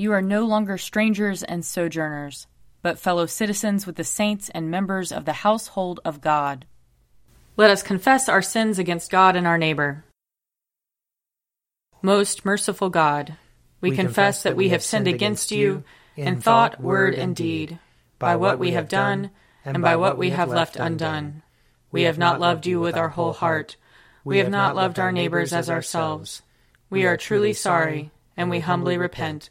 You are no longer strangers and sojourners, but fellow citizens with the saints and members of the household of God. Let us confess our sins against God and our neighbor. Most merciful God, we, we confess that we have sinned against you in thought, word, and deed, by what we have done and by what we have left undone. We have not loved you with our whole heart. We have not loved our neighbors as ourselves. We are truly sorry, and we humbly repent.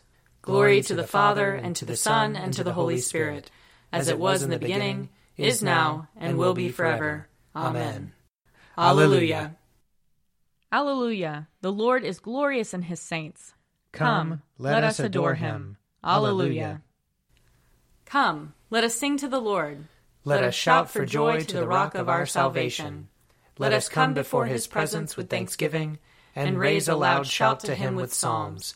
Glory to the Father, and to the Son, and to the Holy Spirit, as it was in the beginning, is now, and will be forever. Amen. Alleluia. Alleluia. The Lord is glorious in his saints. Come, let us adore him. Alleluia. Come, let us sing to the Lord. Let us shout for joy to the rock of our salvation. Let us come before his presence with thanksgiving, and raise a loud shout to him with psalms.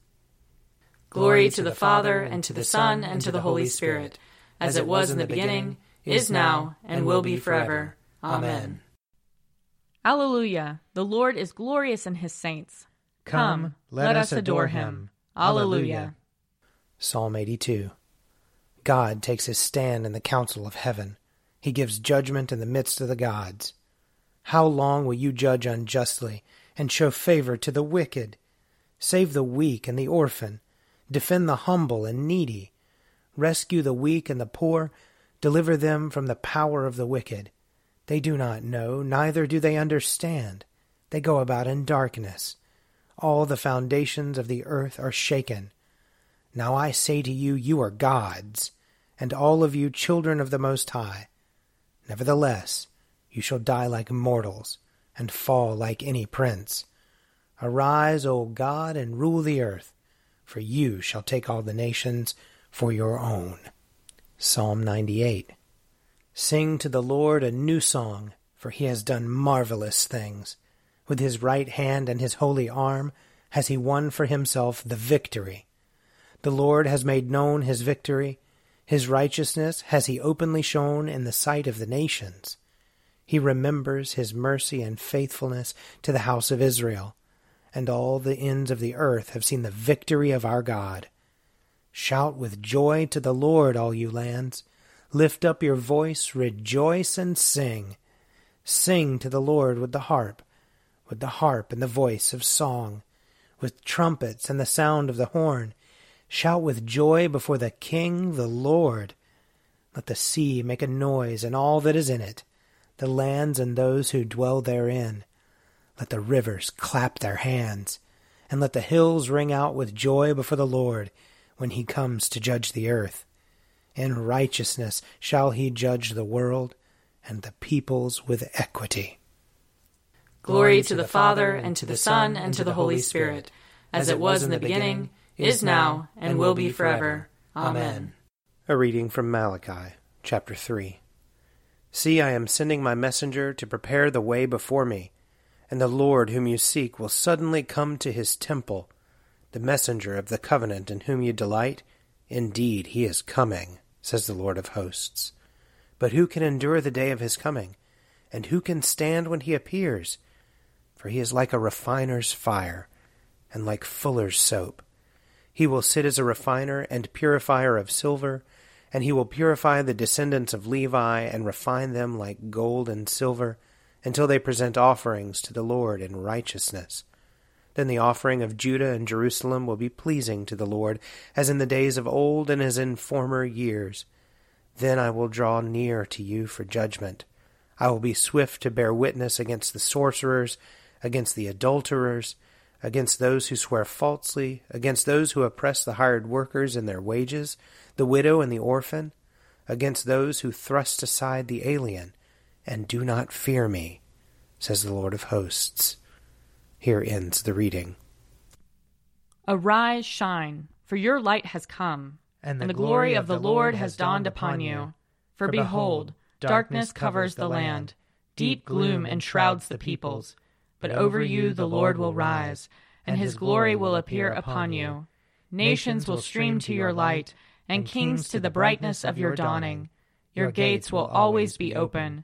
Glory to the Father, and to the Son, and to the Holy Spirit, as it was in the beginning, is now, and will be forever. Amen. Alleluia. The Lord is glorious in his saints. Come, let us adore him. Alleluia. Psalm 82. God takes his stand in the council of heaven. He gives judgment in the midst of the gods. How long will you judge unjustly and show favor to the wicked? Save the weak and the orphan Defend the humble and needy. Rescue the weak and the poor. Deliver them from the power of the wicked. They do not know, neither do they understand. They go about in darkness. All the foundations of the earth are shaken. Now I say to you, you are gods, and all of you children of the Most High. Nevertheless, you shall die like mortals, and fall like any prince. Arise, O God, and rule the earth for you shall take all the nations for your own. Psalm 98. Sing to the Lord a new song, for he has done marvelous things. With his right hand and his holy arm has he won for himself the victory. The Lord has made known his victory. His righteousness has he openly shown in the sight of the nations. He remembers his mercy and faithfulness to the house of Israel and all the ends of the earth have seen the victory of our God. Shout with joy to the Lord, all you lands. Lift up your voice, rejoice, and sing. Sing to the Lord with the harp, with the harp and the voice of song, with trumpets and the sound of the horn. Shout with joy before the King, the Lord. Let the sea make a noise and all that is in it, the lands and those who dwell therein. Let the rivers clap their hands, and let the hills ring out with joy before the Lord when he comes to judge the earth. In righteousness shall he judge the world and the peoples with equity. Glory to the Father, and to the Son, and to the Holy Spirit, as it was in the beginning, is now, and will be forever. Amen. A reading from Malachi, chapter 3. See, I am sending my messenger to prepare the way before me and the Lord whom you seek will suddenly come to his temple. The messenger of the covenant in whom you delight, indeed he is coming, says the Lord of hosts. But who can endure the day of his coming? And who can stand when he appears? For he is like a refiner's fire, and like fuller's soap. He will sit as a refiner and purifier of silver, and he will purify the descendants of Levi, and refine them like gold and silver until they present offerings to the Lord in righteousness. Then the offering of Judah and Jerusalem will be pleasing to the Lord, as in the days of old and as in former years. Then I will draw near to you for judgment. I will be swift to bear witness against the sorcerers, against the adulterers, against those who swear falsely, against those who oppress the hired workers in their wages, the widow and the orphan, against those who thrust aside the alien, and do not fear me, says the Lord of hosts. Here ends the reading. Arise, shine, for your light has come, and the, and the glory of the Lord has dawned upon you. For behold, darkness covers the land, deep gloom enshrouds the peoples. But over you the Lord will rise, and his glory will appear upon you. Nations will stream to your light, and kings to the brightness of your dawning. Your gates will always be open.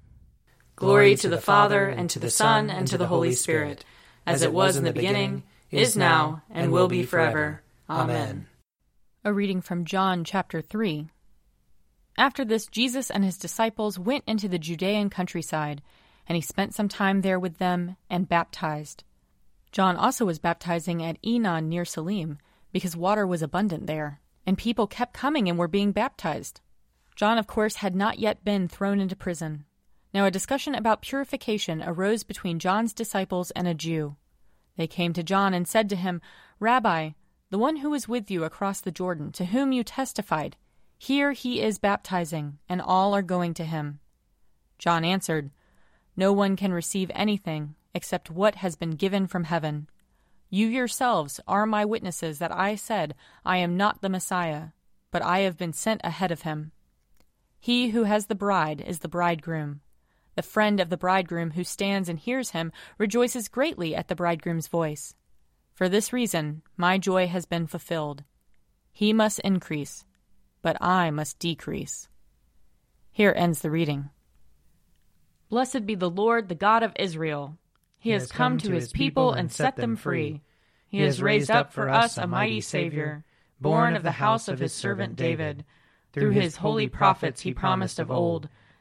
Glory to the Father, and to the Son, and to the Holy Spirit, as it was in the beginning, is now, and will be forever. Amen. A reading from John chapter 3. After this, Jesus and his disciples went into the Judean countryside and he spent some time there with them and baptized. John also was baptizing at Aenon near Salim, because water was abundant there, and people kept coming and were being baptized. John, of course, had not yet been thrown into prison. Now a discussion about purification arose between John's disciples and a Jew. They came to John and said to him, Rabbi, the one who was with you across the Jordan, to whom you testified, here he is baptizing, and all are going to him. John answered, no one can receive anything except what has been given from heaven. You yourselves are my witnesses that I said, I am not the Messiah, but I have been sent ahead of him. He who has the bride is the bridegroom. The friend of the bridegroom who stands and hears him rejoices greatly at the bridegroom's voice. For this reason, my joy has been fulfilled. He must increase, but I must decrease. Here ends the reading. Blessed be the Lord, the God of Israel. He, he has come, come to his people and set them free. He has raised up for us a mighty Savior, born of the house of his servant David. Through his holy prophets he promised of old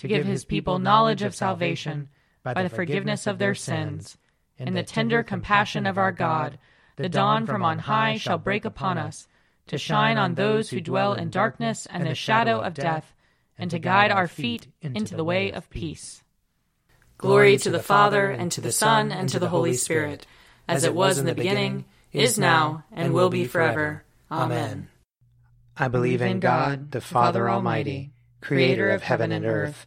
to give his people knowledge of salvation by the forgiveness of their sins. In the tender compassion of our God, the dawn from on high shall break upon us, to shine on those who dwell in darkness and the shadow of death, and to guide our feet into the way of peace. Glory to the Father, and to the Son, and to the Holy Spirit, as it was in the beginning, is now, and will be forever. Amen. I believe in God, the Father Almighty, creator of heaven and earth.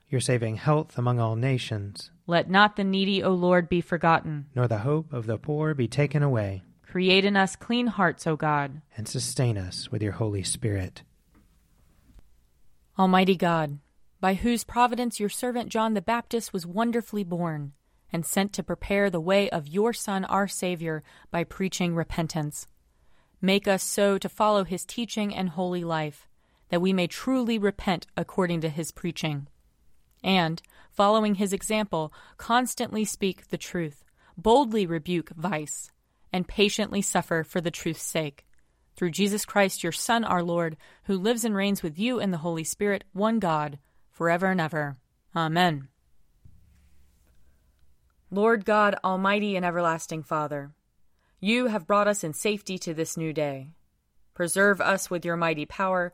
Your saving health among all nations. Let not the needy, O Lord, be forgotten. Nor the hope of the poor be taken away. Create in us clean hearts, O God. And sustain us with your Holy Spirit. Almighty God, by whose providence your servant John the Baptist was wonderfully born, and sent to prepare the way of your Son, our Savior, by preaching repentance. Make us so to follow his teaching and holy life, that we may truly repent according to his preaching. And, following his example, constantly speak the truth, boldly rebuke vice, and patiently suffer for the truth's sake through Jesus Christ, your Son, our Lord, who lives and reigns with you in the Holy Spirit, one God, forever and ever. Amen. Lord God, Almighty and everlasting Father, you have brought us in safety to this new day. Preserve us with your mighty power,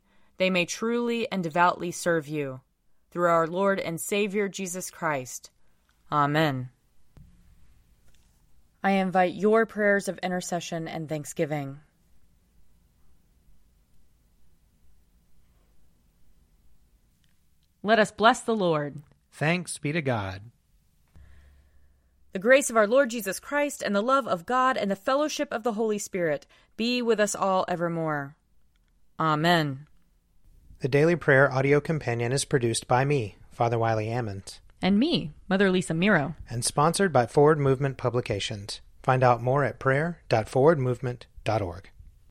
they may truly and devoutly serve you. Through our Lord and Savior Jesus Christ. Amen. I invite your prayers of intercession and thanksgiving. Let us bless the Lord. Thanks be to God. The grace of our Lord Jesus Christ and the love of God and the fellowship of the Holy Spirit be with us all evermore. Amen. The Daily Prayer audio companion is produced by me, Father Wiley Ammons. And me, Mother Lisa Miro. And sponsored by Forward Movement Publications. Find out more at prayer.forwardmovement.org.